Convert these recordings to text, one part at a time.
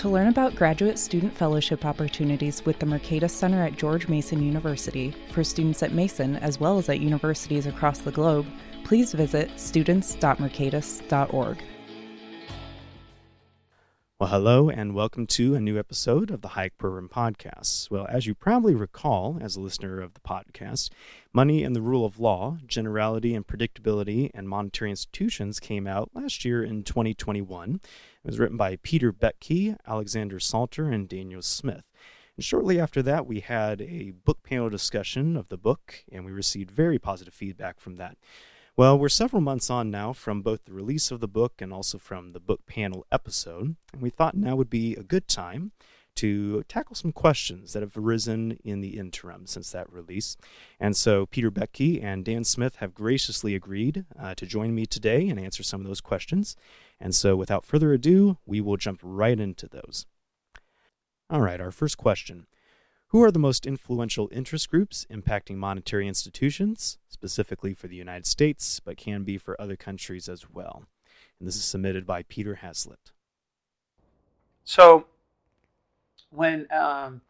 To learn about graduate student fellowship opportunities with the Mercatus Center at George Mason University for students at Mason as well as at universities across the globe, please visit students.mercatus.org. Well, hello, and welcome to a new episode of the Hayek Program Podcast. Well, as you probably recall, as a listener of the podcast, Money and the Rule of Law, Generality and Predictability and Monetary Institutions came out last year in 2021. It was written by Peter Boettke, Alexander Salter, and Daniel Smith. And shortly after that, we had a book panel discussion of the book, and we received very positive feedback from that. Well, we're several months on now from both the release of the book and also from the book panel episode, and we thought now would be a good time to tackle some questions that have arisen in the interim since that release. And so Peter Boettke and Dan Smith have graciously agreed uh, to join me today and answer some of those questions. And so without further ado, we will jump right into those. All right, our first question who are the most influential interest groups impacting monetary institutions, specifically for the United States, but can be for other countries as well? And this is submitted by Peter Haslett. So, when um,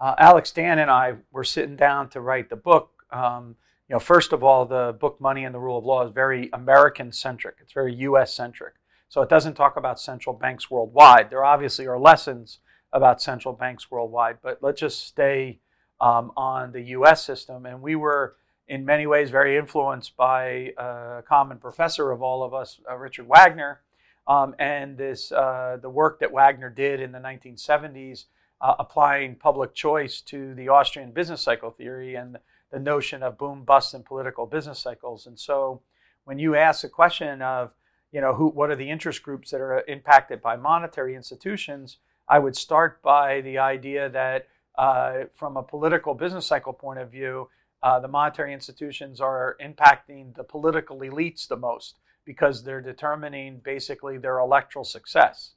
uh, Alex Dan and I were sitting down to write the book, um, you know, first of all, the book Money and the Rule of Law is very American centric. It's very U.S. centric. So it doesn't talk about central banks worldwide. There obviously are lessons about central banks worldwide, but let's just stay um, on the US system. And we were, in many ways, very influenced by a common professor of all of us, uh, Richard Wagner, um, and this, uh, the work that Wagner did in the 1970s, uh, applying public choice to the Austrian business cycle theory and the notion of boom, bust, and political business cycles. And so when you ask the question of, you know, who, what are the interest groups that are impacted by monetary institutions? I would start by the idea that uh, from a political business cycle point of view, uh, the monetary institutions are impacting the political elites the most because they're determining basically their electoral success.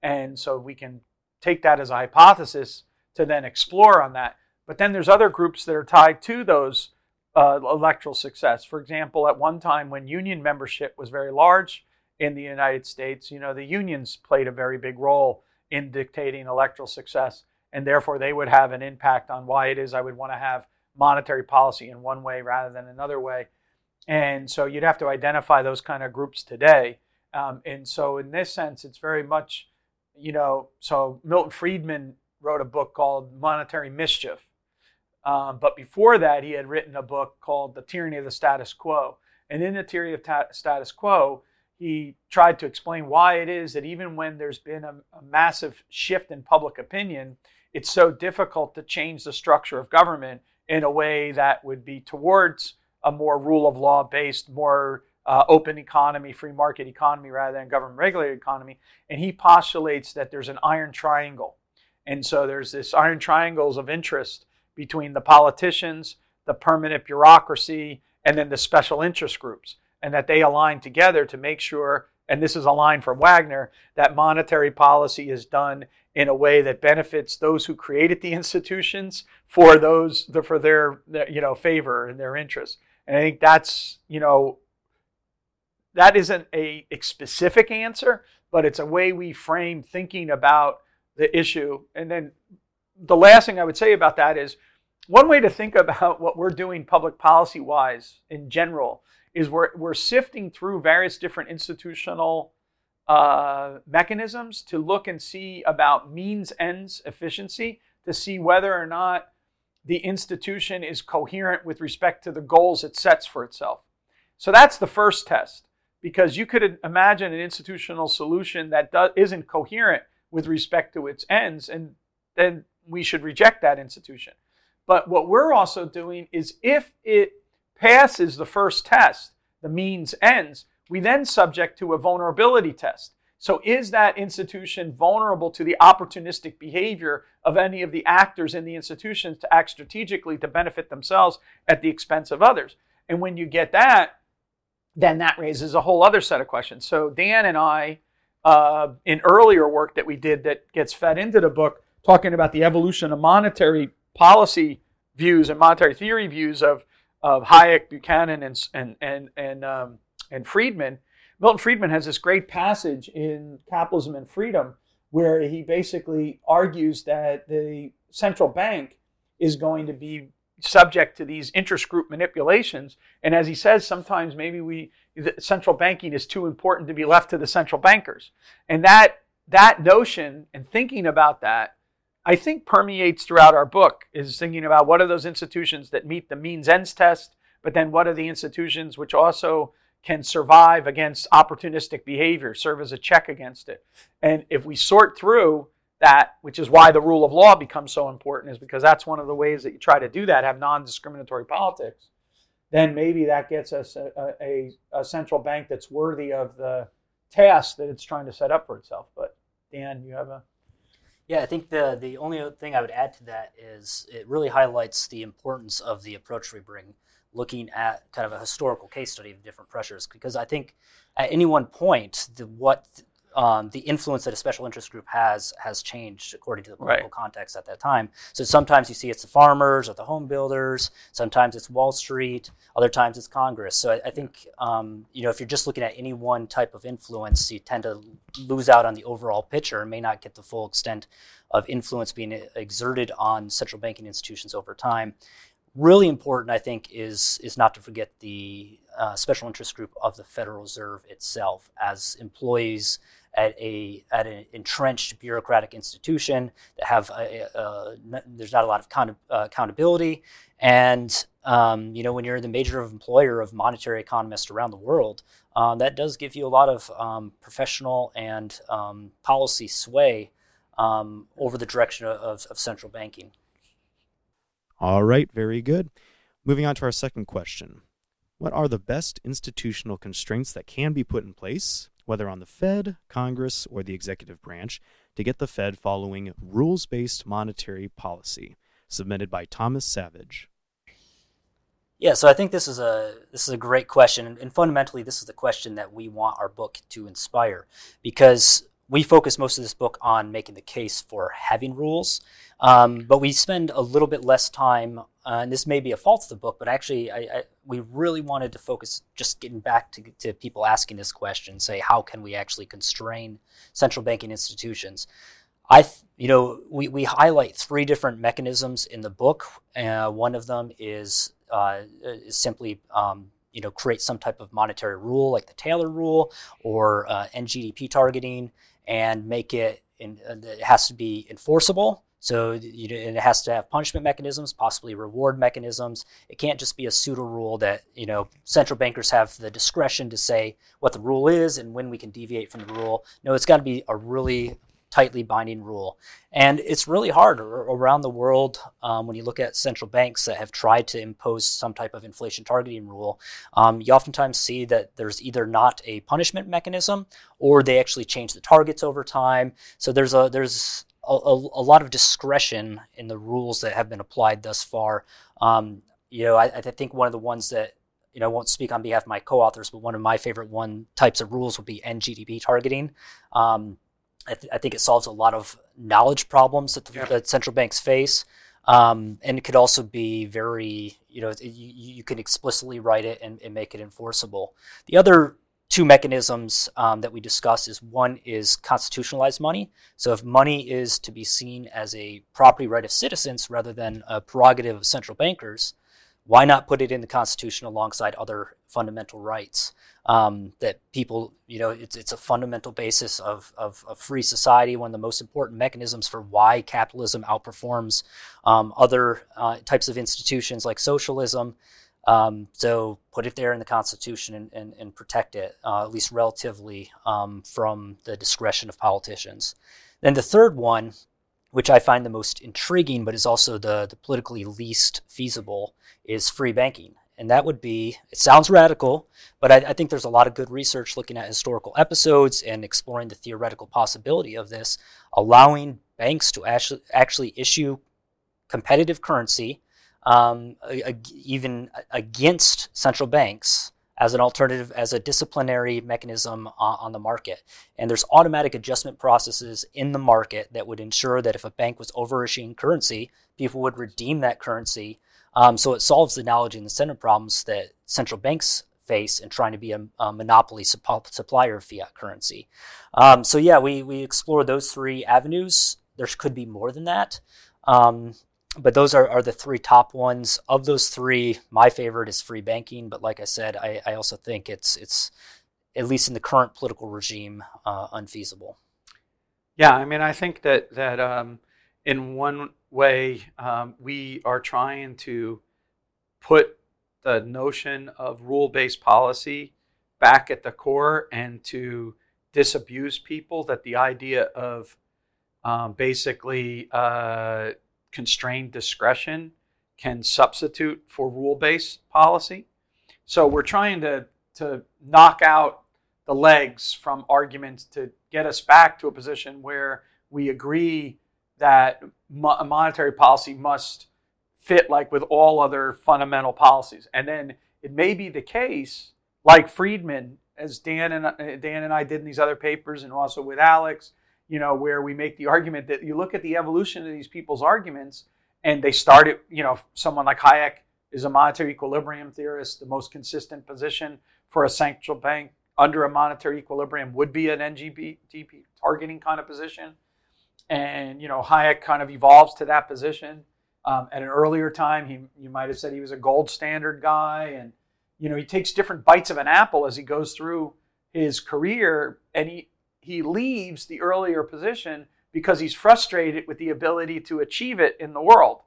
And so we can take that as a hypothesis to then explore on that. But then there's other groups that are tied to those uh, electoral success. For example, at one time when union membership was very large in the United States, you know, the unions played a very big role in dictating electoral success, and therefore they would have an impact on why it is I would want to have monetary policy in one way rather than another way. And so you'd have to identify those kind of groups today. Um, and so in this sense, it's very much, you know, so Milton Friedman wrote a book called Monetary Mischief. Um, but before that, he had written a book called The Tyranny of the Status Quo. And in The Tyranny of ta- Status Quo, he tried to explain why it is that even when there's been a, a, massive shift in public opinion, it's so difficult to change the structure of government in a way that would be towards a more rule of law based, more uh, open economy, free market economy rather than government regulated economy. And he postulates that there's an iron triangle. And so there's this iron triangles of interest between the politicians, the permanent bureaucracy, and then the special interest groups and that they align together to make sure, and this is a line from Wagner, that monetary policy is done in a way that benefits those who created the institutions for those for their, you know favor and their interests. And I think that's you know that isn't a, a specific answer, but it's a way we frame thinking about the issue. And then the last thing I would say about that is one way to think about what we're doing public policy wise in general is we're, we're sifting through various different institutional uh, mechanisms to look and see about means ends efficiency to see whether or not the institution is coherent with respect to the goals it sets for itself. So that's the first test because you could imagine an institutional solution that do, isn't coherent with respect to its ends and then we should reject that institution. But what we're also doing is if it passes the first test, the means ends, we then subject to a vulnerability test. So, is that institution vulnerable to the opportunistic behavior of any of the actors in the institution to act strategically to benefit themselves at the expense of others? And when you get that, then that raises a whole other set of questions. So Dan and I, uh, in earlier work that we did that gets fed into the book, talking about the evolution of monetary policy views and monetary theory views of of Hayek, Buchanan, and and and and, um, and Friedman. Milton Friedman has this great passage in Capitalism and Freedom where he basically argues that the central bank is going to be subject to these interest group manipulations. And as he says, sometimes maybe we central banking is too important to be left to the central bankers. And that that notion and thinking about that, I think permeates throughout our book, is thinking about what are those institutions that meet the means ends test, but then what are the institutions which also can survive against opportunistic behavior, serve as a check against it. And if we sort through that, which is why the rule of law becomes so important, is because that's one of the ways that you try to do that, have non discriminatory politics, then maybe that gets us a, a, a, central bank that's worthy of the task that it's trying to set up for itself. But Dan, you have a. Yeah, I think the the only thing I would add to that is it really highlights the importance of the approach we bring, looking at kind of a historical case study of different pressures. Because I think at any one point, the, what um, the influence that a special interest group has has changed according to the political right. context at that time. So sometimes you see it's the farmers or the home builders. Sometimes it's Wall Street. Other times it's Congress. So I, I think um, you know if you're just looking at any one type of influence, you tend to lose out on the overall picture and may not get the full extent of influence being exerted on central banking institutions over time really important, I think, is is not to forget the uh, special interest group of the Federal Reserve itself as employees at a at an entrenched bureaucratic institution that have a, a, a, there's not a lot of account, uh, accountability. And um, you know when you're the major employer of monetary economists around the world um, that does give you a lot of um, professional and um, policy sway um, over the direction of, of central banking. All right very good. Moving on to our second question. What are the best institutional constraints that can be put in place whether on the Fed, Congress, or the executive branch, to get the Fed following rules based monetary policy, submitted by Thomas Savage. Yeah, so I think this is a this is a great question, and fundamentally, this is the question that we want our book to inspire, because we focus most of this book on making the case for having rules, um, but we spend a little bit less time, uh, and this may be a fault of the book, but actually, I, I, we really wanted to focus just getting back to, to people asking this question, say, how can we actually constrain central banking institutions? I, you know, we, we highlight three different mechanisms in the book. Uh, one of them is, uh, is simply um, you know create some type of monetary rule like the Taylor rule or uh, NGDP targeting and make it in, uh, it has to be enforceable so it has to have punishment mechanisms, possibly reward mechanisms. It can't just be a pseudo rule that you know central bankers have the discretion to say what the rule is and when we can deviate from the rule. No, it's got to be a really tightly binding rule, and it's really hard around the world um, when you look at central banks that have tried to impose some type of inflation targeting rule. Um, you oftentimes see that there's either not a punishment mechanism or they actually change the targets over time. So there's a there's a, a, lot of discretion in the rules that have been applied thus far. Um, you know, I, I, think one of the ones that you know I won't speak on behalf of my co-authors, but one of my favorite one types of rules would be NGDP targeting. Um, I, th- I, think it solves a lot of knowledge problems that, the, yeah. that central banks face. Um, and it could also be very, you know, you, you can explicitly write it and, and, make it enforceable. The other two mechanisms um, that we discuss is one is constitutionalized money. So if money is to be seen as a property right of citizens rather than a prerogative of central bankers, why not put it in the Constitution alongside other fundamental rights um, that people, you know, it's, it's a fundamental basis of, of, of, free society, one of the most important mechanisms for why capitalism outperforms um, other uh, types of institutions like socialism. Um, so put it there in the Constitution and, and, and protect it, uh, at least relatively, um, from the discretion of politicians. Then the third one, which I find the most intriguing, but is also the, the politically least feasible, is free banking. And that would be, it sounds radical, but I, I think there's a lot of good research looking at historical episodes and exploring the theoretical possibility of this, allowing banks to actually, actually issue competitive currency um, even against central banks as an alternative, as a disciplinary mechanism on, the market. And there's automatic adjustment processes in the market that would ensure that if a bank was overissuing currency, people would redeem that currency. Um, so it solves the knowledge and incentive problems that central banks face in trying to be a, a monopoly supplier of fiat currency. Um, so yeah, we we explore those three avenues. There could be more than that. Um, but those are, are the three top ones. Of those three, my favorite is free banking. But like I said, I, I also think it's it's at least in the current political regime uh, unfeasible. Yeah, I mean, I think that that um, in one way um, we are trying to put the notion of rule-based policy back at the core and to disabuse people that the idea of um, basically uh, constrained discretion can substitute for rule based policy. So we're trying to, to knock out the legs from arguments to get us back to a position where we agree that mo- monetary policy must fit like with all other fundamental policies. And then it may be the case, like Friedman, as Dan and Dan and I did in these other papers, and also with Alex, you know, where we make the argument that you look at the evolution of these people's arguments, and they started, you know, someone like Hayek is a monetary equilibrium theorist. The most consistent position for a central bank under a monetary equilibrium would be an NGDP targeting kind of position. And, you know, Hayek kind of evolves to that position. Um, at an earlier time, he, you might have said he was a gold standard guy. And, you know, he takes different bites of an apple as he goes through his career. And he, he leaves the earlier position because he's frustrated with the ability to achieve it in the world.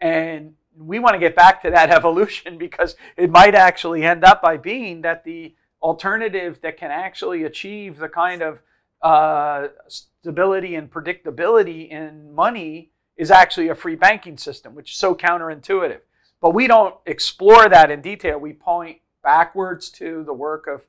And we want to get back to that evolution because it might actually end up by being that the alternative that can actually achieve the kind of uh, stability and predictability in money is actually a free banking system, which is so counterintuitive. But we don't explore that in detail. We point backwards to the work of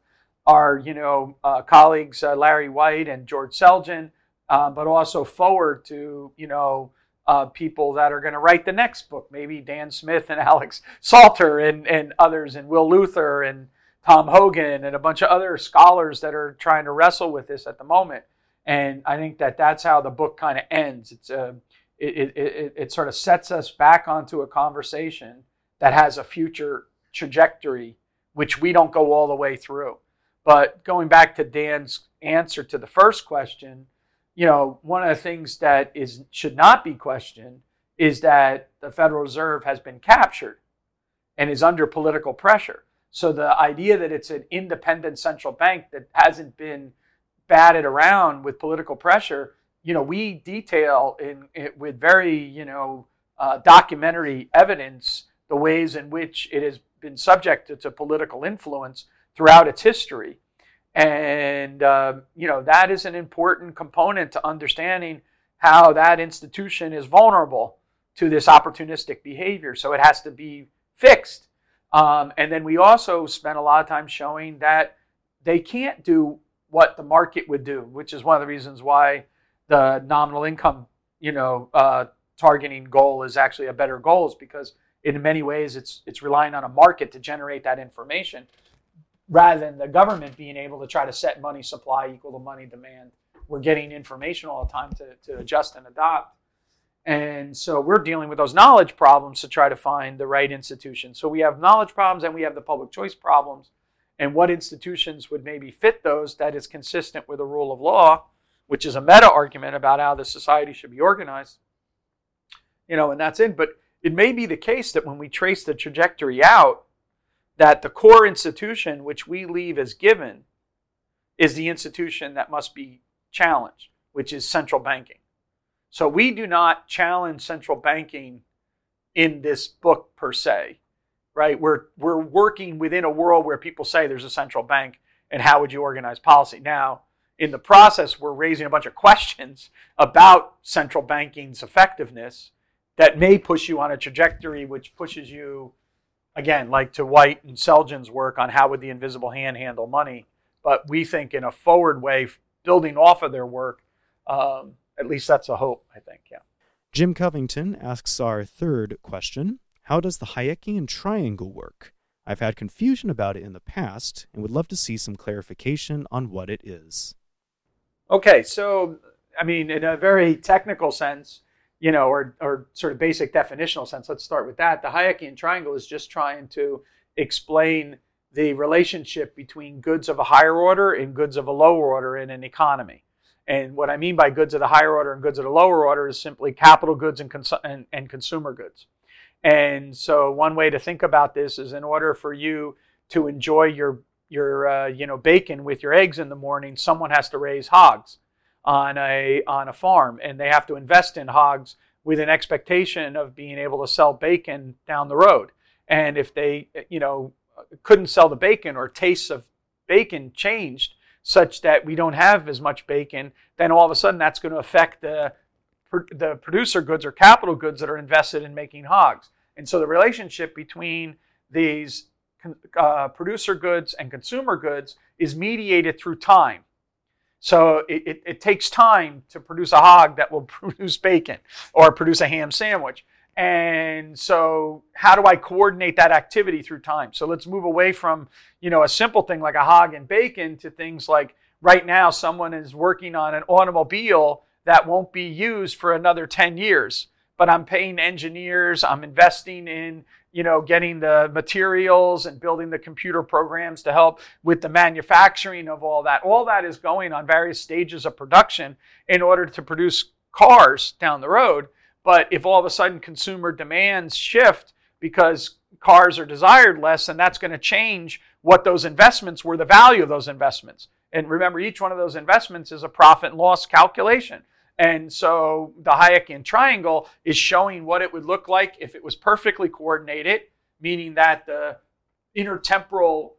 our you know uh, colleagues uh, Larry White and George Selgin, uh, but also forward to you know uh, people that are going to write the next book, maybe Dan Smith and Alex Salter and and others, and Will Luther and Tom Hogan and a bunch of other scholars that are trying to wrestle with this at the moment. And I think that that's how the book kind of ends. It's a uh, it, it, it, it sort of sets us back onto a conversation that has a future trajectory, which we don't go all the way through. But going back to Dan's answer to the first question, you know, one of the things that is should not be questioned is that the Federal Reserve has been captured and is under political pressure. So the idea that it's an independent central bank that hasn't been batted around with political pressure, you know, we detail in, with very, you know, uh, documentary evidence the ways in which it has been subjected to political influence throughout its history. And, uh, you know, that is an important component to understanding how that institution is vulnerable to this opportunistic behavior. So it has to be fixed. Um, and then we also spent a lot of time showing that they can't do what the market would do, which is one of the reasons why the nominal income, you know, uh, targeting goal is actually a better goal, is because in many ways it's it's relying on a market to generate that information rather than the government being able to try to set money supply equal to money demand. We're getting information all the time to, to adjust and adopt. And so we're dealing with those knowledge problems to try to find the right institution. So we have knowledge problems and we have the public choice problems. And what institutions would maybe fit those that is consistent with the rule of law, which is a meta argument about how the society should be organized. You know, and that's it. But it may be the case that when we trace the trajectory out, that the core institution which we leave as given is the institution that must be challenged, which is central banking. So we do not challenge central banking in this book per se, right? We're, we're working within a world where people say there's a central bank and how would you organize policy? Now, in the process, we're raising a bunch of questions about central banking's effectiveness that may push you on a trajectory which pushes you again, like to White and Selgin's work on how would the invisible hand handle money. But we think in a forward way, building off of their work, um, at least that's a hope, I think, yeah. Jim Covington asks our third question How does the Hayekian triangle work? I've had confusion about it in the past and would love to see some clarification on what it is. Okay, so I mean, in a very technical sense, you know, or, or sort of basic definitional sense, let's start with that. The Hayekian triangle is just trying to explain the relationship between goods of a higher order and goods of a lower order in an economy. And what I mean by goods of the higher order and goods of the lower order is simply capital goods and, cons- and, and consumer goods. And so one way to think about this is in order for you to enjoy your your uh, you know bacon with your eggs in the morning, someone has to raise hogs on a on a farm, and they have to invest in hogs with an expectation of being able to sell bacon down the road. And if they you know couldn't sell the bacon or tastes of bacon changed such that we don't have as much bacon, then all of a sudden that's going to affect the the producer goods or capital goods that are invested in making hogs. And so the relationship between these uh, producer goods and consumer goods is mediated through time. So it, it, it, takes time to produce a hog that will produce bacon or produce a ham sandwich. And so how do I coordinate that activity through time? So let's move away from, you know, a simple thing like a hog and bacon to things like right now someone is working on an automobile that won't be used for another 10 years. But I'm paying engineers, I'm investing in, you know, getting the materials and building the computer programs to help with the manufacturing of all that. All that is going on various stages of production in order to produce cars down the road. But if all of a sudden consumer demands shift because cars are desired less, then that's going to change what those investments were, the value of those investments. And remember, each one of those investments is a profit and loss calculation. And so the Hayekian triangle is showing what it would look like if it was perfectly coordinated, meaning that the intertemporal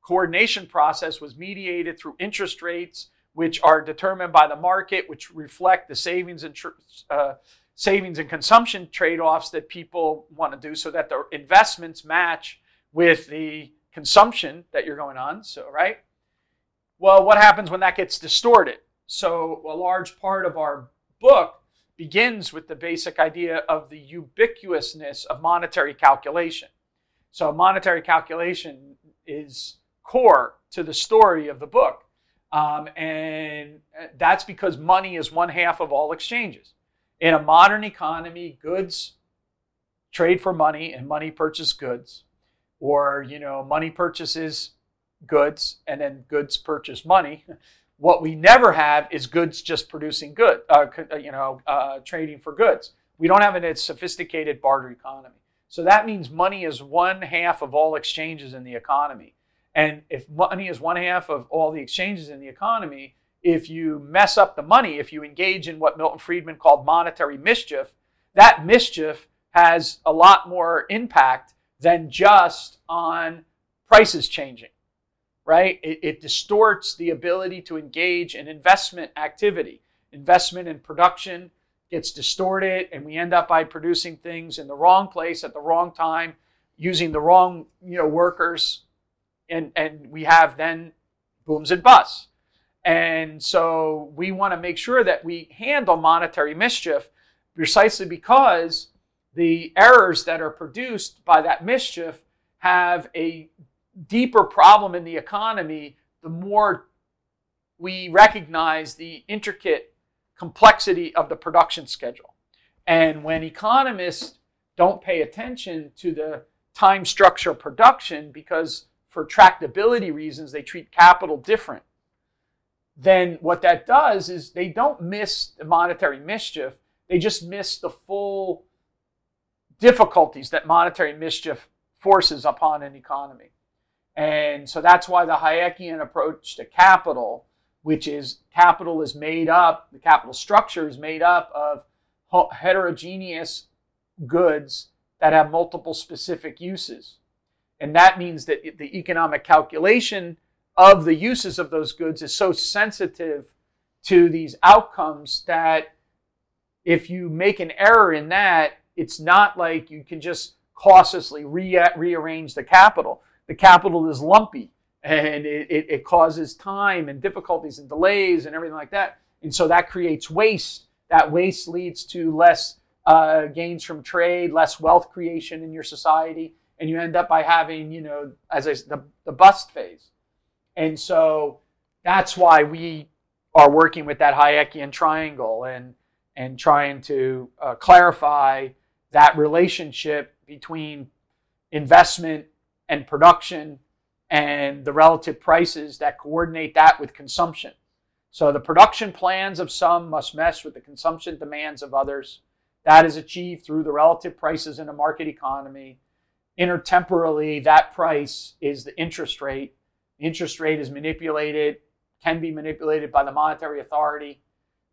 coordination process was mediated through interest rates, which are determined by the market, which reflect the savings and uh, savings and consumption trade offs that people want to do so that the investments match with the consumption that you're going on. So, right? Well, what happens when that gets distorted? So, a large part of our book begins with the basic idea of the ubiquitousness of monetary calculation. So, monetary calculation is core to the story of the book. Um, and that's because money is one half of all exchanges. In a modern economy, goods trade for money and money purchase goods, or you know, money purchases goods and then goods purchase money. What we never have is goods just producing good, uh, uh, you know, uh, trading for goods. We don't have a sophisticated barter economy. So that means money is one half of all exchanges in the economy. And if money is one half of all the exchanges in the economy, if you mess up the money, if you engage in what Milton Friedman called monetary mischief, that mischief has a lot more impact than just on prices changing, right? It, it, distorts the ability to engage in investment activity. Investment in production gets distorted, and we end up by producing things in the wrong place at the wrong time, using the wrong you know workers, and and we have then booms and busts. And so we want to make sure that we handle monetary mischief precisely because the errors that are produced by that mischief have a deeper problem in the economy the more we recognize the intricate complexity of the production schedule. And when economists don't pay attention to the time structure of production because for tractability reasons they treat capital different then what that does is they don't miss the monetary mischief, they just miss the full difficulties that monetary mischief forces upon an economy. And so that's why the Hayekian approach to capital, which is capital is made up, the capital structure is made up of heterogeneous goods that have multiple specific uses. And that means that the economic calculation of the uses of those goods is so sensitive to these outcomes that if you make an error in that, it's not like you can just cautiously re- rearrange the capital. The capital is lumpy and it, it, causes time and difficulties and delays and everything like that. And so that creates waste. That waste leads to less uh, gains from trade, less wealth creation in your society. and you end up by having, you know, as I the, the bust phase. And so that's why we are working with that Hayekian triangle and and trying to uh, clarify that relationship between investment and production and the relative prices that coordinate that with consumption. So the production plans of some must mesh with the consumption demands of others. That is achieved through the relative prices in a market economy. Intertemporally, that price is the interest rate. The interest rate is manipulated, can be manipulated by the monetary authority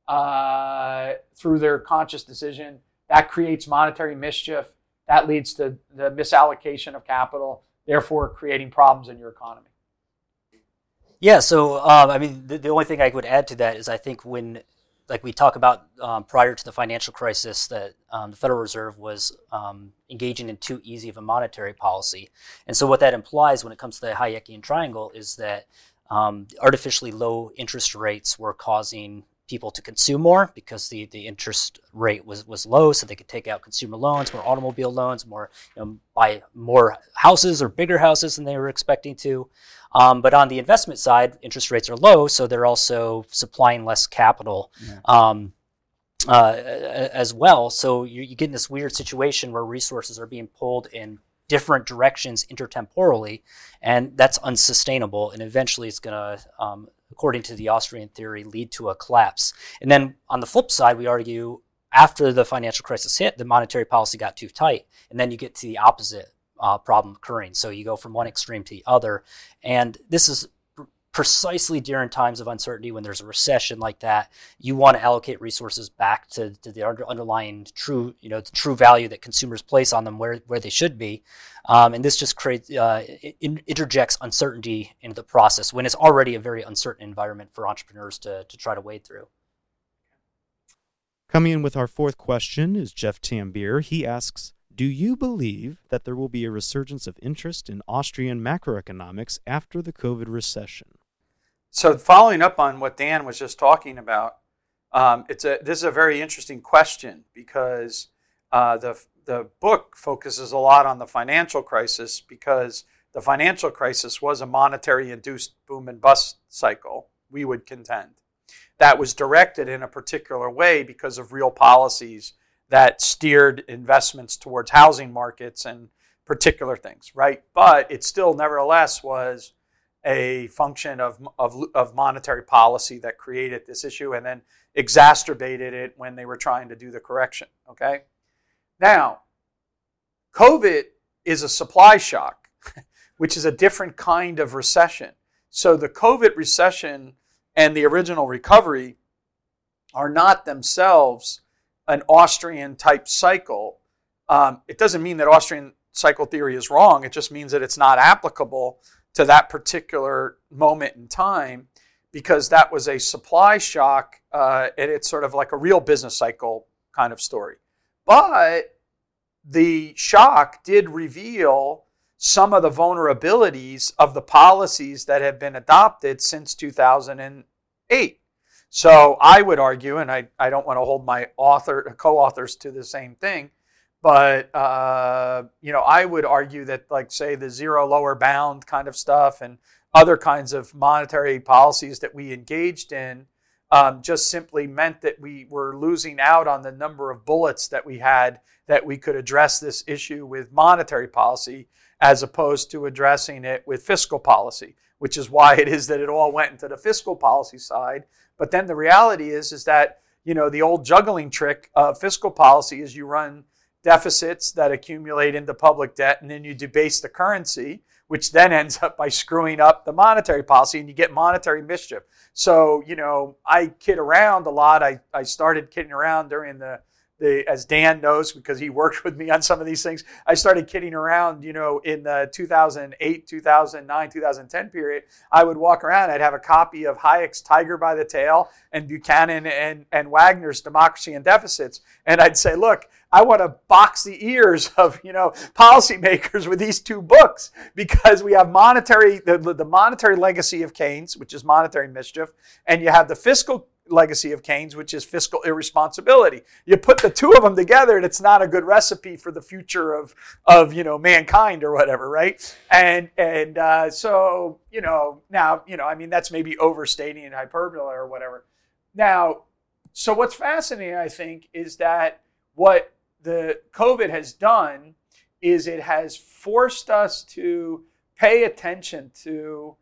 uh, through their conscious decision. That creates monetary mischief. That leads to the misallocation of capital, therefore creating problems in your economy. Yeah, so um, I mean, the, the, only thing I would add to that is I think when, like we talk about um, prior to the financial crisis, that um, the Federal Reserve was um, engaging in too easy of a monetary policy, and so what that implies when it comes to the Hayekian triangle is that um, artificially low interest rates were causing people to consume more because the, the interest rate was, was low, so they could take out consumer loans, more automobile loans, more you know, buy more houses or bigger houses than they were expecting to. Um, but on the investment side, interest rates are low, so they're also supplying less capital yeah. um, uh, as well. So you, you get in this weird situation where resources are being pulled in different directions intertemporally, and that's unsustainable. And eventually, it's going to, um, according to the Austrian theory, lead to a collapse. And then on the flip side, we argue after the financial crisis hit, the monetary policy got too tight, and then you get to the opposite uh, problem occurring. So you go from one extreme to the other. And this is precisely during times of uncertainty when there's a recession like that you want to allocate resources back to, to the underlying true you know true value that consumers place on them where, where they should be. Um, and this just creates uh, interjects uncertainty into the process when it's already a very uncertain environment for entrepreneurs to, to try to wade through. Coming in with our fourth question is jeff tambier he asks do you believe that there will be a resurgence of interest in Austrian macroeconomics after the COVID recession? So, following up on what Dan was just talking about, um, it's a, this is a very interesting question because uh, the, the book focuses a lot on the financial crisis because the financial crisis was a monetary induced boom and bust cycle, we would contend. That was directed in a particular way because of real policies that steered investments towards housing markets and particular things, right? But it still, nevertheless, was a function of, of, of, monetary policy that created this issue and then exacerbated it when they were trying to do the correction, okay? Now, COVID is a supply shock, which is a different kind of recession. So the COVID recession and the original recovery are not themselves an Austrian type cycle. Um, it doesn't mean that Austrian cycle theory is wrong. It just means that it's not applicable to that particular moment in time because that was a supply shock uh, and it's sort of like a real business cycle kind of story. But the shock did reveal some of the vulnerabilities of the policies that have been adopted since 2008. So I would argue, and I, I don't want to hold my author co-authors to the same thing, but uh, you know I would argue that like say the zero lower bound kind of stuff and other kinds of monetary policies that we engaged in um, just simply meant that we were losing out on the number of bullets that we had that we could address this issue with monetary policy as opposed to addressing it with fiscal policy, which is why it is that it all went into the fiscal policy side. But then the reality is, is that you know the old juggling trick of fiscal policy is you run deficits that accumulate into public debt, and then you debase the currency, which then ends up by screwing up the monetary policy, and you get monetary mischief. So you know I kid around a lot. I I started kidding around during the the, as Dan knows because he worked with me on some of these things, I started kidding around, you know, in the 2008, 2009, 2010 period. I would walk around, I'd have a copy of Hayek's Tiger by the Tail and Buchanan and, and Wagner's Democracy and Deficits. And I'd say, look, I want to box the ears of, you know, policymakers with these two books because we have monetary, the, the monetary legacy of Keynes, which is monetary mischief, and you have the fiscal legacy of Keynes, which is fiscal irresponsibility. You put the two of them together, and it's not a good recipe for the future of of you know mankind or whatever, right? And and uh, so you know now you know I mean that's maybe overstating and hyperbole or whatever. Now, so what's fascinating, I think, is that what the COVID has done is it has forced us to pay attention to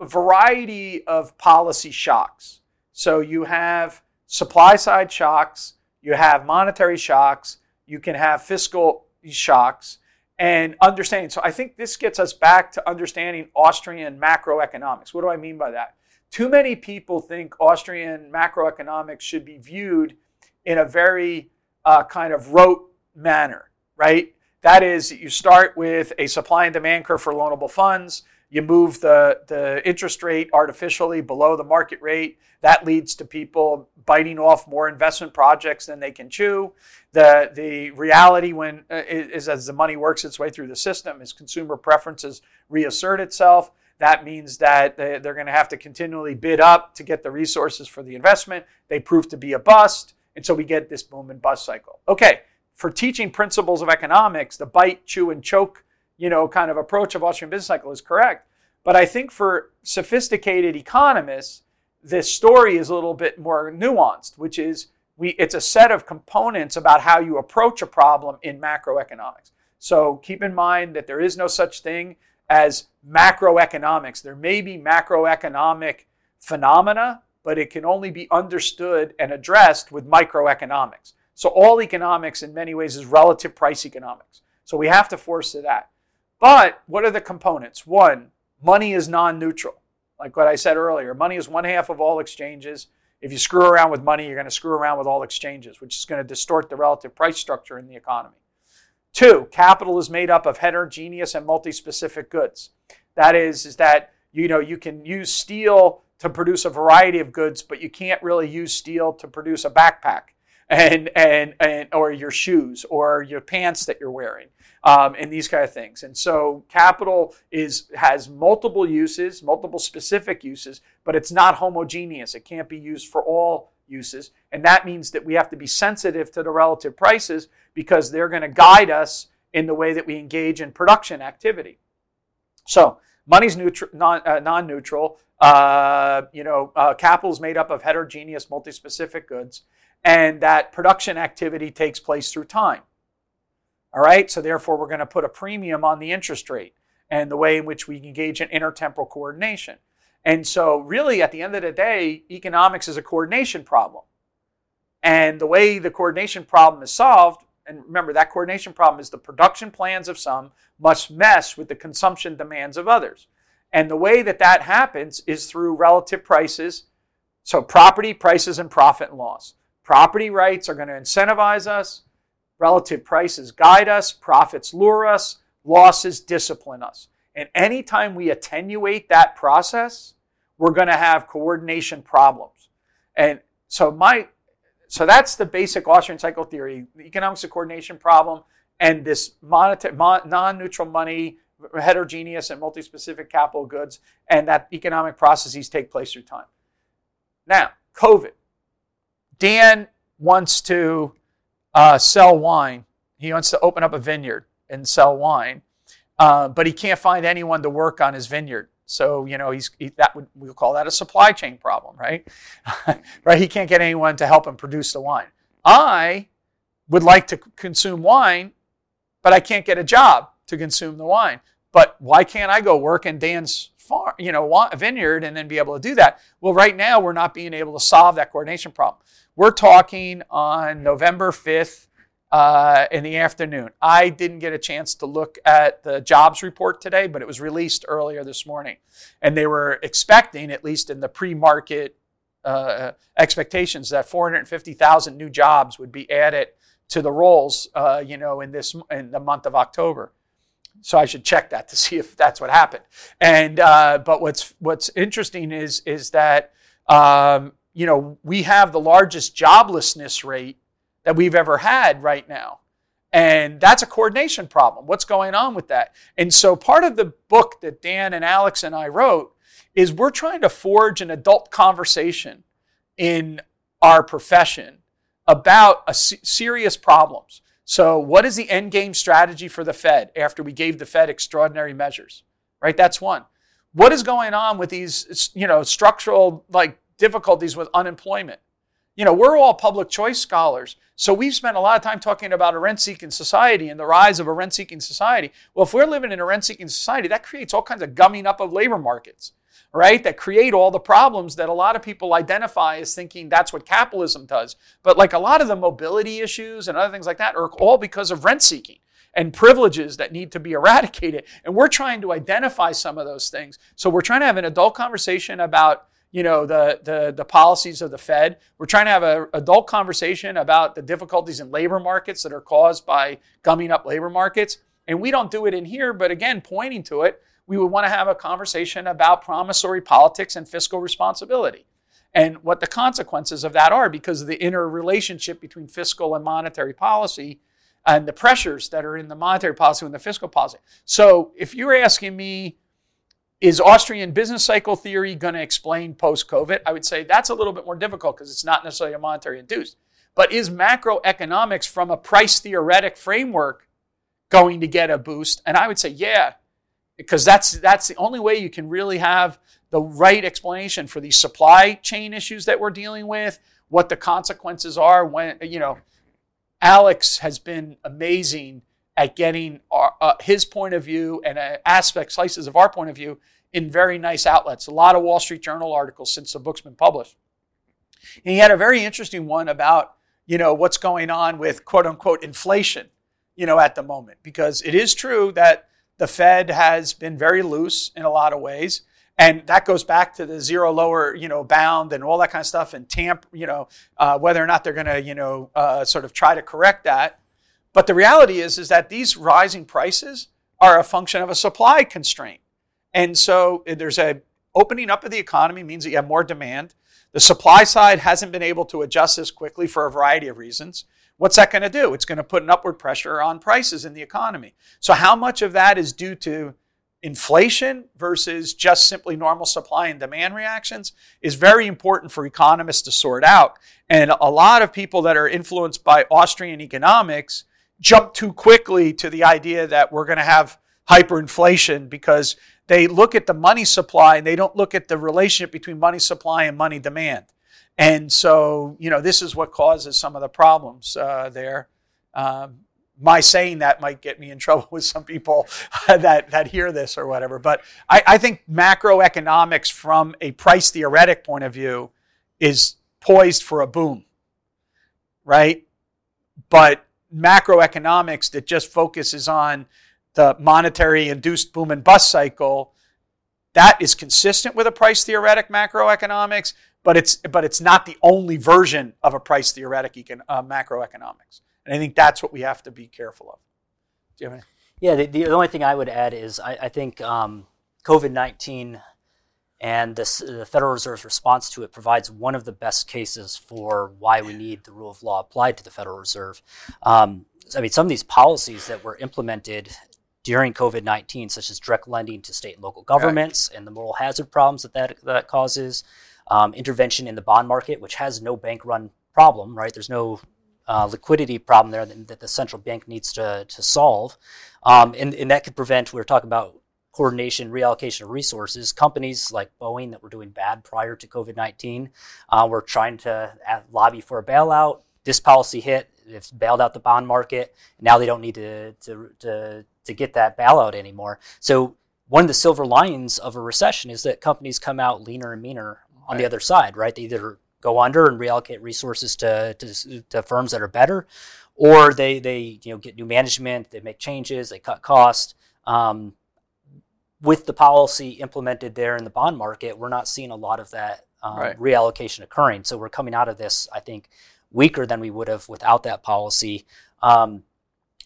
a variety of policy shocks. So you have supply side shocks, you have monetary shocks, you can have fiscal shocks, and understanding. So I think this gets us back to understanding Austrian macroeconomics. What do I mean by that? Too many people think Austrian macroeconomics should be viewed in a very uh, kind of rote manner, right? That is, you start with a supply and demand curve for loanable funds. You move the, the interest rate artificially below the market rate. That leads to people biting off more investment projects than they can chew. The, the reality when uh, is as the money works its way through the system, as consumer preferences reassert itself, that means that they're going to have to continually bid up to get the resources for the investment. They prove to be a bust. And so we get this boom and bust cycle. Okay, for teaching principles of economics, the bite, chew, and choke, you know, kind of approach of Austrian business cycle is correct. But I think for sophisticated economists, this story is a little bit more nuanced, which is we it's a set of components about how you approach a problem in macroeconomics. So keep in mind that there is no such thing as macroeconomics. There may be macroeconomic phenomena, but it can only be understood and addressed with microeconomics. So all economics in many ways is relative price economics. So we have to force to that. But what are the components? One, money is non-neutral. Like what I said earlier, money is one half of all exchanges. If you screw around with money, you're going to screw around with all exchanges, which is going to distort the relative price structure in the economy. Two, capital is made up of heterogeneous and multi-specific goods. That is, is that you know you can use steel to produce a variety of goods, but you can't really use steel to produce a backpack and, and, and or your shoes or your pants that you're wearing um, and these kind of things. And so capital is has multiple uses, multiple specific uses, but it's not homogeneous. It can't be used for all uses. And that means that we have to be sensitive to the relative prices because they're going to guide us in the way that we engage in production activity. So money's neutral, non, uh, non-neutral. Uh, you know, uh, capital is made up of heterogeneous, multi-specific goods and that production activity takes place through time. All right, so therefore we're going to put a premium on the interest rate and the way in which we engage in intertemporal coordination. And so, really, at the end of the day, economics is a coordination problem. And the way the coordination problem is solved, and remember, that coordination problem is the production plans of some must mesh with the consumption demands of others. And the way that that happens is through relative prices, so property, prices, and profit and loss. Property rights are going to incentivize us. Relative prices guide us. Profits lure us. Losses discipline us. And anytime we attenuate that process, we're going to have coordination problems. And so my so that's the basic Austrian cycle theory, the economics of coordination problem, and this monetary, non-neutral money, heterogeneous and multi-specific capital goods, and that economic processes take place through time. Now, COVID. Dan wants to uh, sell wine. He wants to open up a vineyard and sell wine, uh, but he can't find anyone to work on his vineyard. So you know he's he, that would we'll call that a supply chain problem, right? right? He can't get anyone to help him produce the wine. I would like to consume wine, but I can't get a job to consume the wine. But why can't I go work in Dan's farm, you know, vineyard and then be able to do that? Well, right now we're not being able to solve that coordination problem. We're talking on November 5th uh, in the afternoon. I didn't get a chance to look at the jobs report today, but it was released earlier this morning. And they were expecting, at least in the pre market uh, expectations, that 450,000 new jobs would be added to the rolls, uh, you know, in this in the month of October. So I should check that to see if that's what happened. And uh, but what's what's interesting is is that um, you know, we have the largest joblessness rate that we've ever had right now. And that's a coordination problem. What's going on with that? And so part of the book that Dan and Alex and I wrote is we're trying to forge an adult conversation in our profession about a serious problems. So, what is the end game strategy for the Fed after we gave the Fed extraordinary measures? Right, that's one. What is going on with these, you know, structural like difficulties with unemployment? You know, we're all public choice scholars. So we've spent a lot of time talking about a rent seeking society and the rise of a rent seeking society. Well, if we're living in a rent seeking society, that creates all kinds of gumming up of labor markets, right? That create all the problems that a lot of people identify as thinking that's what capitalism does. But like a lot of the mobility issues and other things like that are all because of rent seeking and privileges that need to be eradicated. And we're trying to identify some of those things. So we're trying to have an adult conversation about you know the, the, the policies of the Fed. We're trying to have an adult conversation about the difficulties in labor markets that are caused by gumming up labor markets. And we don't do it in here, but again, pointing to it, we would want to have a conversation about promissory politics and fiscal responsibility and what the consequences of that are because of the interrelationship between fiscal and monetary policy and the pressures that are in the monetary policy and the fiscal policy. So if you're asking me, is Austrian business cycle theory going to explain post COVID? I would say that's a little bit more difficult because it's not necessarily a monetary induced. But is macroeconomics from a price theoretic framework going to get a boost? And I would say, yeah, because that's that's the only way you can really have the right explanation for these supply chain issues that we're dealing with, what the consequences are when you know Alex has been amazing at getting our, uh, his point of view and uh, aspect slices of our point of view in very nice outlets. A lot of Wall Street Journal articles since the book's been published. And he had a very interesting one about you know what's going on with quote unquote inflation, you know, at the moment because it is true that the Fed has been very loose in a lot of ways. And that goes back to the zero lower, you know, bound and all that kind of stuff, and tamp, you know, uh, whether or not they're going to, you know, uh, sort of try to correct that. But the reality is, is that these rising prices are a function of a supply constraint. And so eh, there's a opening up of the economy means that you have more demand. The supply side hasn't been able to adjust this quickly for a variety of reasons. What's that going to do? It's going to put an upward pressure on prices in the economy. So how much of that is due to inflation versus just simply normal supply and demand reactions is very important for economists to sort out. And a lot of people that are influenced by Austrian economics jump too quickly to the idea that we're going to have hyperinflation because they look at the money supply and they don't look at the relationship between money supply and money demand. And so, you know, this is what causes some of the problems uh, there. Um, my saying that might get me in trouble with some people that, that hear this or whatever. But I, I think macroeconomics, from a price theoretic point of view, is poised for a boom, right? But macroeconomics that just focuses on the monetary induced boom and bust cycle, that is consistent with a price theoretic macroeconomics, but it's but it's not the only version of a price theoretic econ, uh, macroeconomics. And I think that's what we have to be careful of. Do you have any? Yeah, the, the only thing I would add is I, I think um, COVID nineteen and this, the Federal Reserve's response to it provides one of the best cases for why we need the rule of law applied to the Federal Reserve. Um, I mean, some of these policies that were implemented during COVID 19, such as direct lending to state and local governments right. and the moral hazard problems that that, that causes, um, intervention in the bond market, which has no bank run problem, right? There's no uh, liquidity problem there that, that, the central bank needs to, to solve. Um, and, and that could prevent, we were talking about coordination, reallocation of resources. Companies like Boeing that were doing bad prior to COVID 19 uh, were trying to lobby for a bailout. This policy hit, it's bailed out the bond market. Now they don't need to, to, to, to get that bailout anymore. So, one of the silver linings of a recession is that companies come out leaner and meaner on right. the other side, right? They either go under and reallocate resources to, to, to firms that are better, or they, they you know, get new management, they make changes, they cut costs. Um, with the policy implemented there in the bond market, we're not seeing a lot of that um, right. reallocation occurring. So we're coming out of this, I think, weaker than we would have without that policy. Um,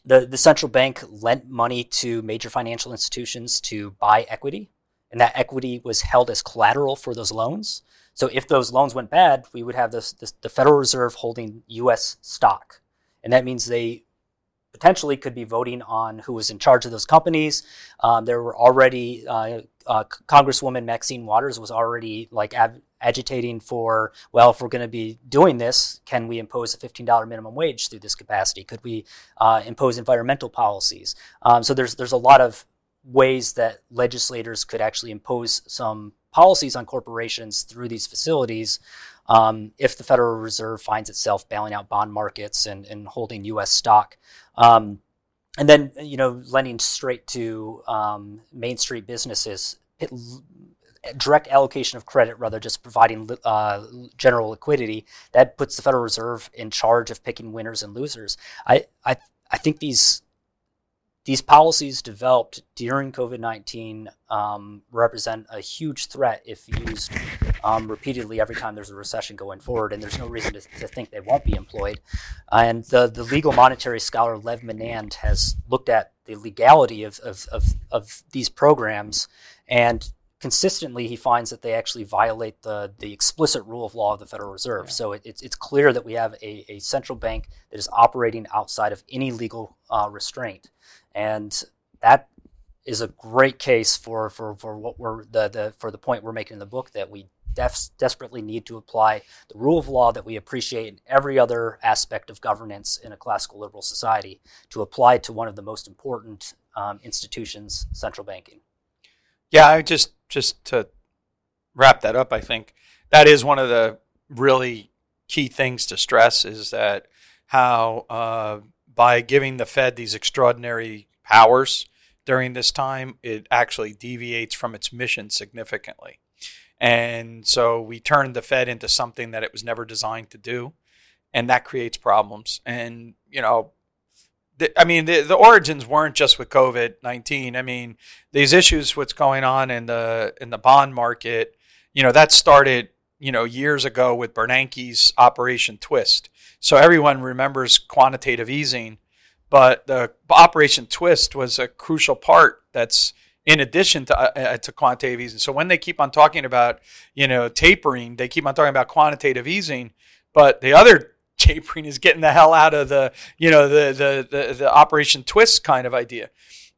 the, the central bank lent money to major financial institutions to buy equity, and that equity was held as collateral for those loans. So if those loans went bad, we would have this, this the Federal Reserve holding U.S. stock, and that means they potentially could be voting on who was in charge of those companies. Um, there were already uh, uh, Congresswoman Maxine Waters was already like agitating for, well, if we're going to be doing this, can we impose a $15 minimum wage through this capacity? Could we uh, impose environmental policies? Um, so there's there's a lot of ways that legislators could actually impose some policies on corporations through these facilities um, if the Federal Reserve finds itself bailing out bond markets and, and holding U.S. stock. Um, and then, you know, lending straight to um, Main Street businesses, it, direct allocation of credit rather just providing uh, general liquidity, that puts the Federal Reserve in charge of picking winners and losers. I, I, I think these these policies developed during COVID 19 um, represent a huge threat if used um, repeatedly every time there's a recession going forward, and there's no reason to, to think they won't be employed. And the, the legal monetary scholar Lev Menand has looked at the legality of, of, of, of these programs and consistently he finds that they actually violate the, the explicit rule of law of the Federal Reserve. Yeah. So it, it's, it's clear that we have a, a central bank that is operating outside of any legal uh, restraint. And that is a great case for, for, for what we're the, the for the point we're making in the book that we def- desperately need to apply the rule of law that we appreciate in every other aspect of governance in a classical liberal society to apply to one of the most important um, institutions, central banking. Yeah, I just just to wrap that up, I think that is one of the really key things to stress is that how uh, by giving the Fed these extraordinary powers during this time, it actually deviates from its mission significantly. And so we turned the Fed into something that it was never designed to do. And that creates problems. And, you know, I mean, the, the origins weren't just with COVID nineteen. I mean, these issues, what's going on in the in the bond market, you know, that started you know years ago with Bernanke's Operation Twist. So everyone remembers quantitative easing, but the Operation Twist was a crucial part. That's in addition to uh, uh, to quantitative easing. So when they keep on talking about you know tapering, they keep on talking about quantitative easing, but the other tapering is getting the hell out of the you know the the the, the Operation Twist kind of idea.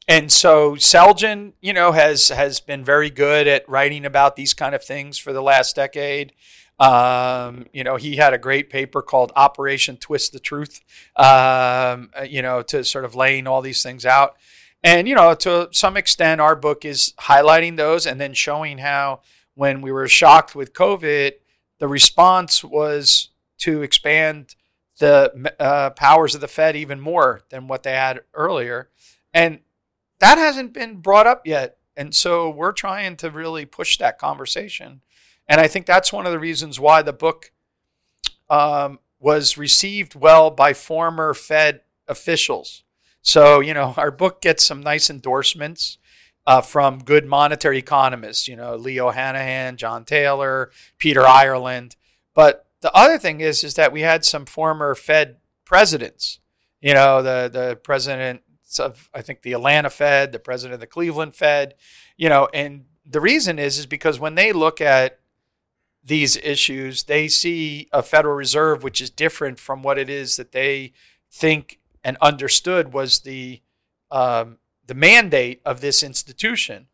And so Selgin, you know, has has been very good at writing about these kind of things for the last decade. Um, you know, he had a great paper called Operation Twist the Truth, um, you know, to sort of laying all these things out. And, you know, to some extent, our book is highlighting those and then showing how when we were shocked with COVID, the response was to expand the uh, powers of the Fed even more than what they had earlier. And that hasn't been brought up yet. And so we're trying to really push that conversation. And I think that's one of the reasons why the book um, was received well by former Fed officials. So, you know, our book gets some nice endorsements uh, from good monetary economists, you know, Leo Hanahan, John Taylor, Peter Ireland. But the other thing is is that we had some former Fed presidents. You know, the the president of I think the Atlanta Fed, the president of the Cleveland Fed. You know, and the reason is is because when they look at these issues, they see a Federal Reserve which is different from what it is that they think and understood was the um, the mandate of this institution.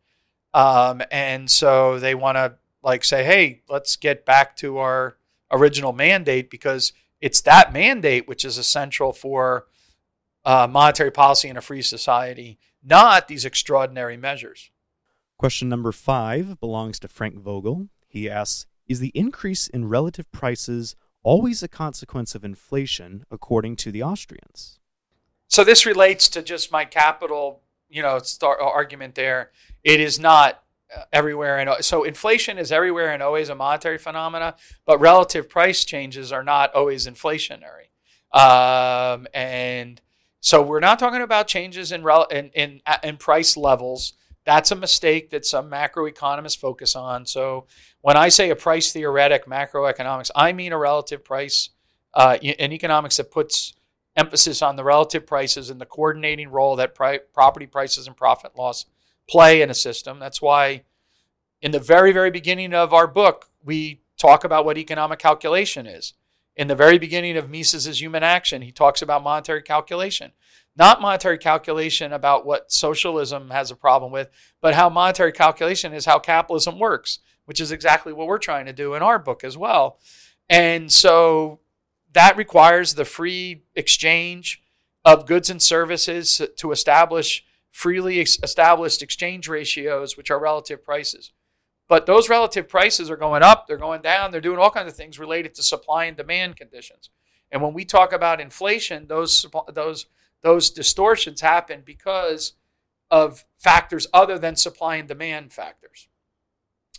Um, and so they want to like say, hey, let's get back to our original mandate because it's that mandate which is essential for uh, monetary policy in a free society, not these extraordinary measures. Question number five belongs to Frank Vogel. He asks Is the increase in relative prices always a consequence of inflation, according to the Austrians? So this relates to just my capital, you know, start, argument there. It is not everywhere and so inflation is everywhere and always a monetary phenomena but relative price changes are not always inflationary um, and so we're not talking about changes in, in, in, in price levels that's a mistake that some macroeconomists focus on so when i say a price theoretic macroeconomics i mean a relative price uh, in economics that puts emphasis on the relative prices and the coordinating role that pri- property prices and profit loss play in a system. That's why in the very, very beginning of our book, we talk about what economic calculation is. In the very beginning of Mises's Human Action, he talks about monetary calculation. Not monetary calculation about what socialism has a problem with, but how monetary calculation is how capitalism works, which is exactly what we're trying to do in our book as well. And so that requires the free exchange of goods and services to establish freely established exchange ratios, which are relative prices. But those relative prices are going up, they're going down, they're doing all kinds of things related to supply and demand conditions. And when we talk about inflation, those those those distortions happen because of factors other than supply and demand factors.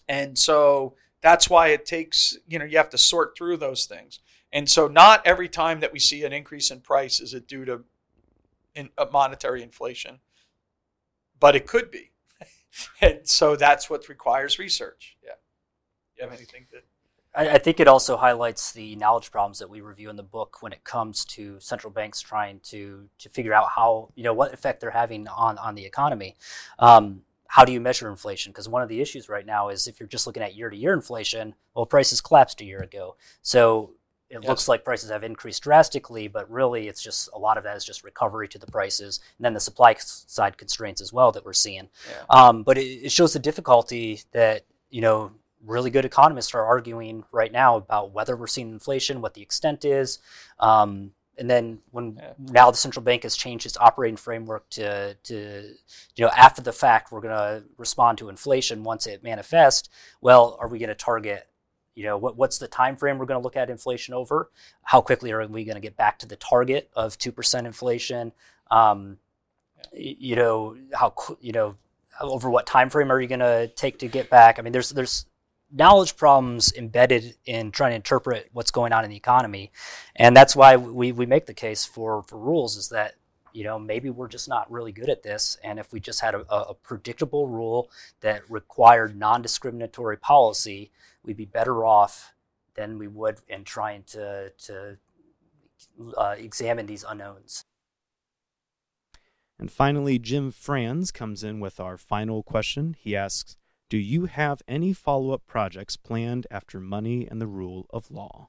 And so that's why it takes, you know, you have to sort through those things. And so not every time that we see an increase in price is it due to in, uh, monetary inflation, but it could be. and so that's what requires research. Yeah. You have anything that? I, I think it also highlights the knowledge problems that we review in the book when it comes to central banks trying to to figure out how you know what effect they're having on on the economy. Um, how do you measure inflation? Because one of the issues right now is if you're just looking at year to year inflation, well, prices collapsed a year ago. So it yes. looks like prices have increased drastically, but really it's just a lot of that is just recovery to the prices, and then the supply side constraints as well that we're seeing. Yeah. Um, but it, it, shows the difficulty that you know really good economists are arguing right now about whether we're seeing inflation, what the extent is. Um, and then when yeah. now the central bank has changed its operating framework to, to you know after the fact we're going to respond to inflation once it manifests well are we going to target you know, what, what's the time frame we're going to look at inflation over? How quickly are we going to get back to the target of two percent inflation? Um, you know, how you know over what time frame are you going to take to get back? I mean, there's there's knowledge problems embedded in trying to interpret what's going on in the economy, and that's why we we make the case for for rules is that you know maybe we're just not really good at this and if we just had a, a predictable rule that required non-discriminatory policy we'd be better off than we would in trying to to uh, examine these unknowns. And finally, Jim Franz comes in with our final question. He asks, "Do you have any follow-up projects planned after Money and the Rule of Law?"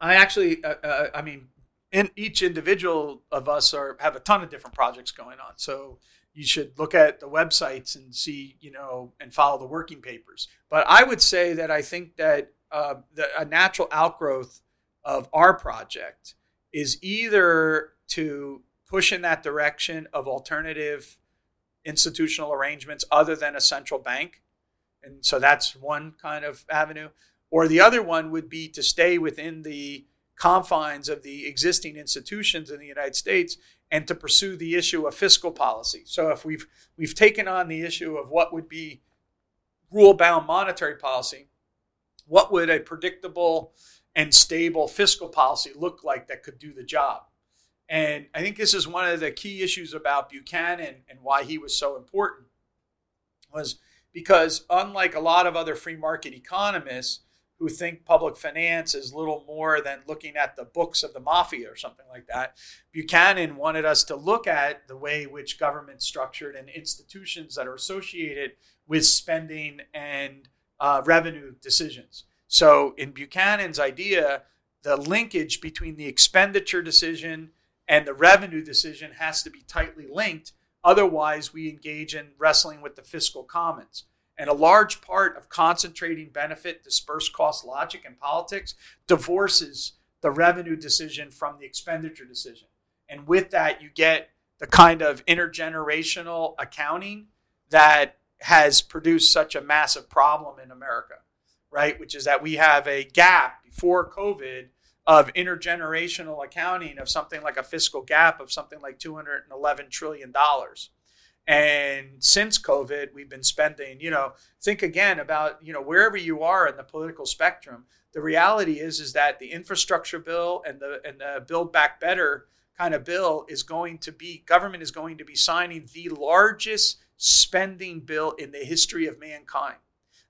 I actually, uh, uh, I mean, in each individual of us are have a ton of different projects going on. So you should look at the websites and see, you know, and follow the working papers. But I would say that I think that uh, the, a natural outgrowth of our project is either to push in that direction of alternative institutional arrangements other than a central bank. And so that's one kind of avenue. Or the other one would be to stay within the confines of the existing institutions in the United States and to pursue the issue of fiscal policy. So if we've we've taken on the issue of what would be rule-bound monetary policy, what would a predictable and stable fiscal policy look like that could do the job? And I think this is one of the key issues about Buchanan and why he was so important was because unlike a lot of other free market economists, who think public finance is little more than looking at the books of the mafia or something like that. Buchanan wanted us to look at the way which government's structured and institutions that are associated with spending and uh, revenue decisions. So, in Buchanan's idea, the linkage between the expenditure decision and the revenue decision has to be tightly linked. Otherwise, we engage in wrestling with the fiscal commons. And a large part of concentrating benefit, dispersed cost logic in politics divorces the revenue decision from the expenditure decision. And with that, you get the kind of intergenerational accounting that has produced such a massive problem in America, right? Which is that we have a gap before COVID of intergenerational accounting of something like a fiscal gap of something like $211 trillion. And since COVID, we've been spending, you know, think again about, you know, wherever you are in the political spectrum, the reality is is that the infrastructure bill and the and the build back better kind of bill is going to be government is going to be signing the largest spending bill in the history of mankind.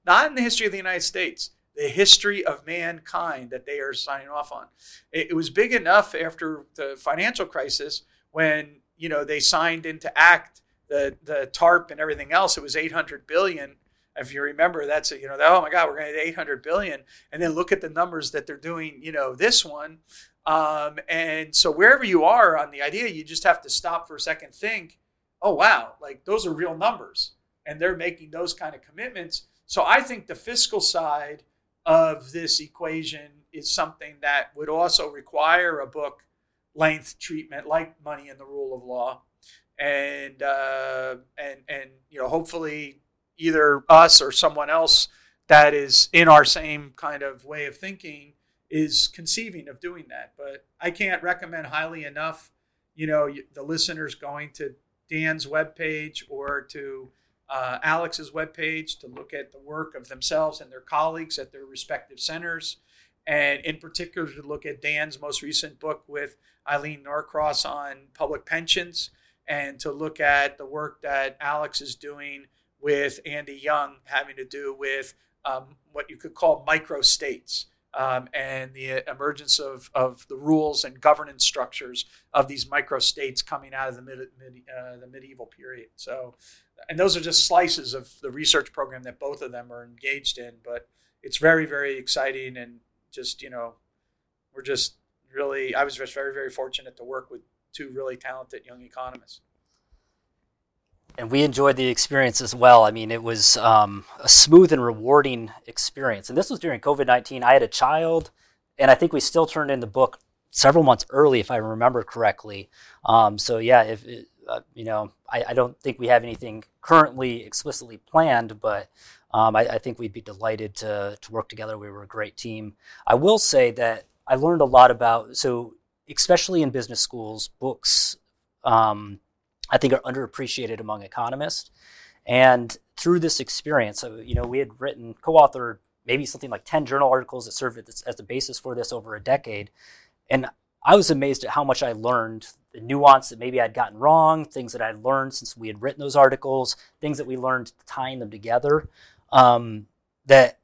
Not in the history of the United States, the history of mankind that they are signing off on. It, it was big enough after the financial crisis when, you know, they signed into act the the TARP and everything else, it was 800 billion if you remember, that's a, you know, oh my God, we're going to 800 billion, and then look at the numbers that they're doing. You know, this one, um, and so wherever you are on the idea, you just have to stop for a second, think, oh wow, like those are real numbers, and they're making those kind of commitments. So I think the fiscal side of this equation is something that would also require a book length treatment like money and the rule of law and uh, and and you know hopefully either us or someone else that is in our same kind of way of thinking is conceiving of doing that. But i can't recommend highly enough you know the listeners going to dan's webpage or to uh, alex's webpage to look at the work of themselves and their colleagues at their respective centers. And in particular to look at dan's most recent book with eileen norcross on public pensions and to look at the work that Alex is doing with Andy Young, having to do with um, what you could call micro states. Um, and the emergence of, of the rules and governance structures of these micro states coming out of the mid, mid uh, the medieval period. So, and those are just slices of the research program that both of them are engaged in. But it's very, very exciting, and just you know, we're just really. I was just very, very fortunate to work with two really talented young economists. And we enjoyed the experience as well. I mean, it was um, a smooth and rewarding experience. And this was during COVID 19. I had a child, and I think we still turned in the book several months early, if I remember correctly. Um, so, yeah, if uh, you know, I, I, don't think we have anything currently explicitly planned, but um, I, I, think we'd be delighted to, to work together. We were a great team. I will say that I learned a lot about, so especially in business schools, books, um, I think, are underappreciated among economists. And through this experience, so, you know, we had written, co-authored maybe something like 10 journal articles that served as the basis for this over a decade. And I was amazed at how much I learned, the nuance that maybe I'd gotten wrong, things that I'd learned since we had written those articles, things that we learned tying them together. Um, that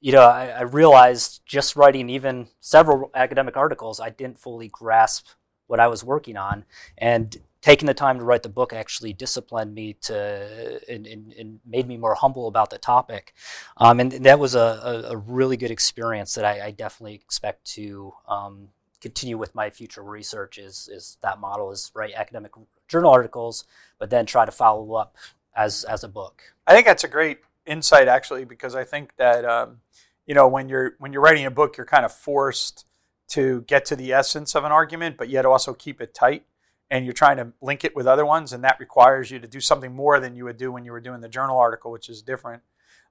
you know, I, I, realized just writing even several academic articles, I didn't fully grasp what I was working on. And taking the time to write the book actually disciplined me to and, and, and made me more humble about the topic. Um, and that was a, a, a, really good experience that I, I definitely expect to um, continue with my future research is, is that model is write academic journal articles, but then try to follow up as, as a book. I think that's a great insight actually, because I think that, um, you know when you're when you're writing a book you're kind of forced to get to the essence of an argument but yet also keep it tight and you're trying to link it with other ones and that requires you to do something more than you would do when you were doing the journal article which is different.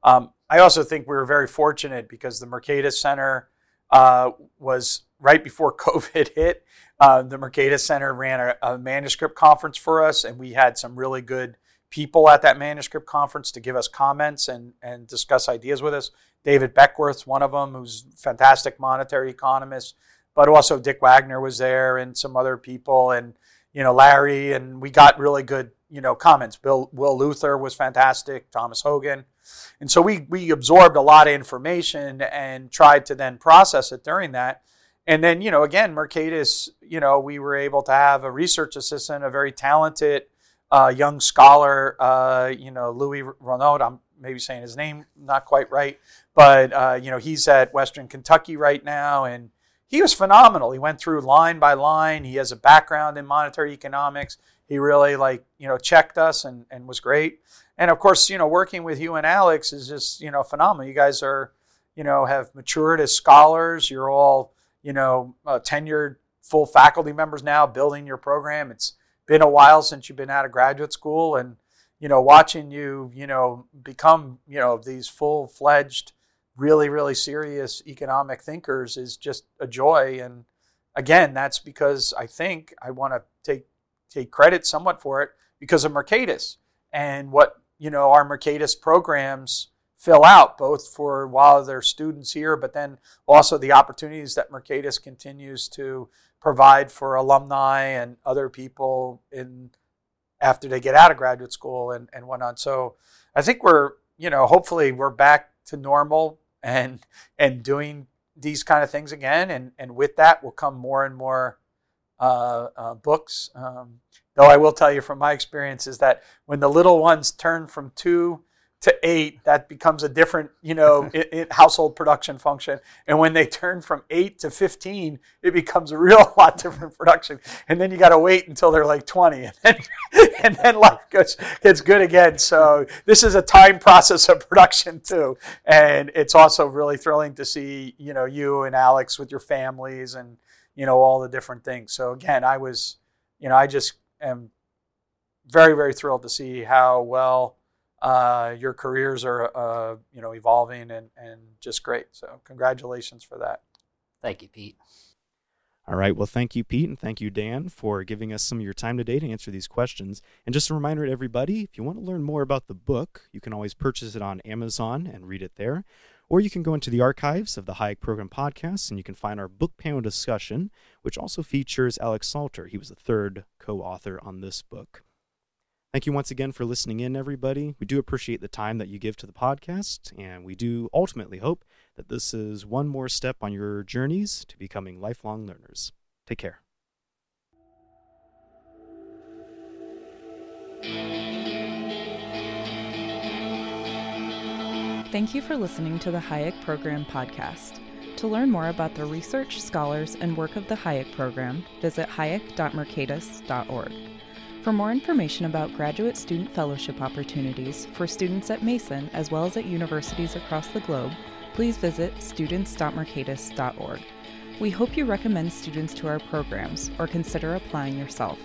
Um, i also think we were very fortunate because the mercatus center uh, was right before covid hit. Uh, the mercatus center ran a, a manuscript conference for us and we had some really good people at that manuscript conference to give us comments and, and discuss ideas with us. David Beckworth's one of them, who's fantastic monetary economist, but also Dick Wagner was there and some other people and, you know, Larry, and we got really good, you know, comments. Bill, Will Luther was fantastic, Thomas Hogan. And so we, we absorbed a lot of information and tried to then process it during that. And then, you know, again, Mercatus, you know, we were able to have a research assistant, a very talented, uh, young scholar, uh, you know, Louis Renaud. I'm maybe saying his name not quite right, but uh, you know, he's at Western Kentucky right now, and he was phenomenal. He went through line by line. He has a background in monetary economics. He really like you know checked us and and was great. And of course, you know, working with you and Alex is just you know phenomenal. You guys are you know have matured as scholars. You're all you know uh, tenured full faculty members now, building your program. It's been a while since you've been out of graduate school and you know watching you you know become you know these full-fledged really really serious economic thinkers is just a joy. And again that's because i think i want to take take credit somewhat for it because of mercatus and what you know our mercatus programs fill out both for while they're students here but then also the opportunities that mercatus continues to provide for alumni and other people in after they get out of graduate school and, and whatnot. So I think we're, you know, hopefully we're back to normal and and doing these kind of things again. And, and with that will come more and more uh, uh, books. Um, though I will tell you from my experience is that when the little ones turn from two to eight, that becomes a different, you know, it, it, household production function. And when they turn from eight to 15, it becomes a real lot different production. And then you got to wait until they're like 20 and then, and then life goes, gets good again. So this is a time process of production too. And it's also really thrilling to see, you know, you and Alex with your families and, you know, all the different things. So again, I was, you know, I just am very, very thrilled to see how well, uh, your careers are uh, you know evolving and, and just great. So congratulations for that. Thank you, Pete. All right. Well, thank you, Pete, and thank you, Dan, for giving us some of your time today to answer these questions. And just a reminder to everybody if you want to learn more about the book, you can always purchase it on Amazon and read it there. Or you can go into the archives of the Hayek Program podcast and you can find our book panel discussion, which also features Alex Salter. He was the third co author on this book. Thank you once again for listening in, everybody. We do appreciate the time that you give to the podcast, and we do ultimately hope that this is one more step on your journeys to becoming lifelong learners. Take care. Thank you for listening to the Hayek Program podcast. To learn more about the research, scholars, and work of the Hayek Program, visit hayek.mercatus.org. For more information about graduate student fellowship opportunities for students at Mason as well as at universities across the globe, please visit students.mercatus.org. We hope you recommend students to our programs or consider applying yourself.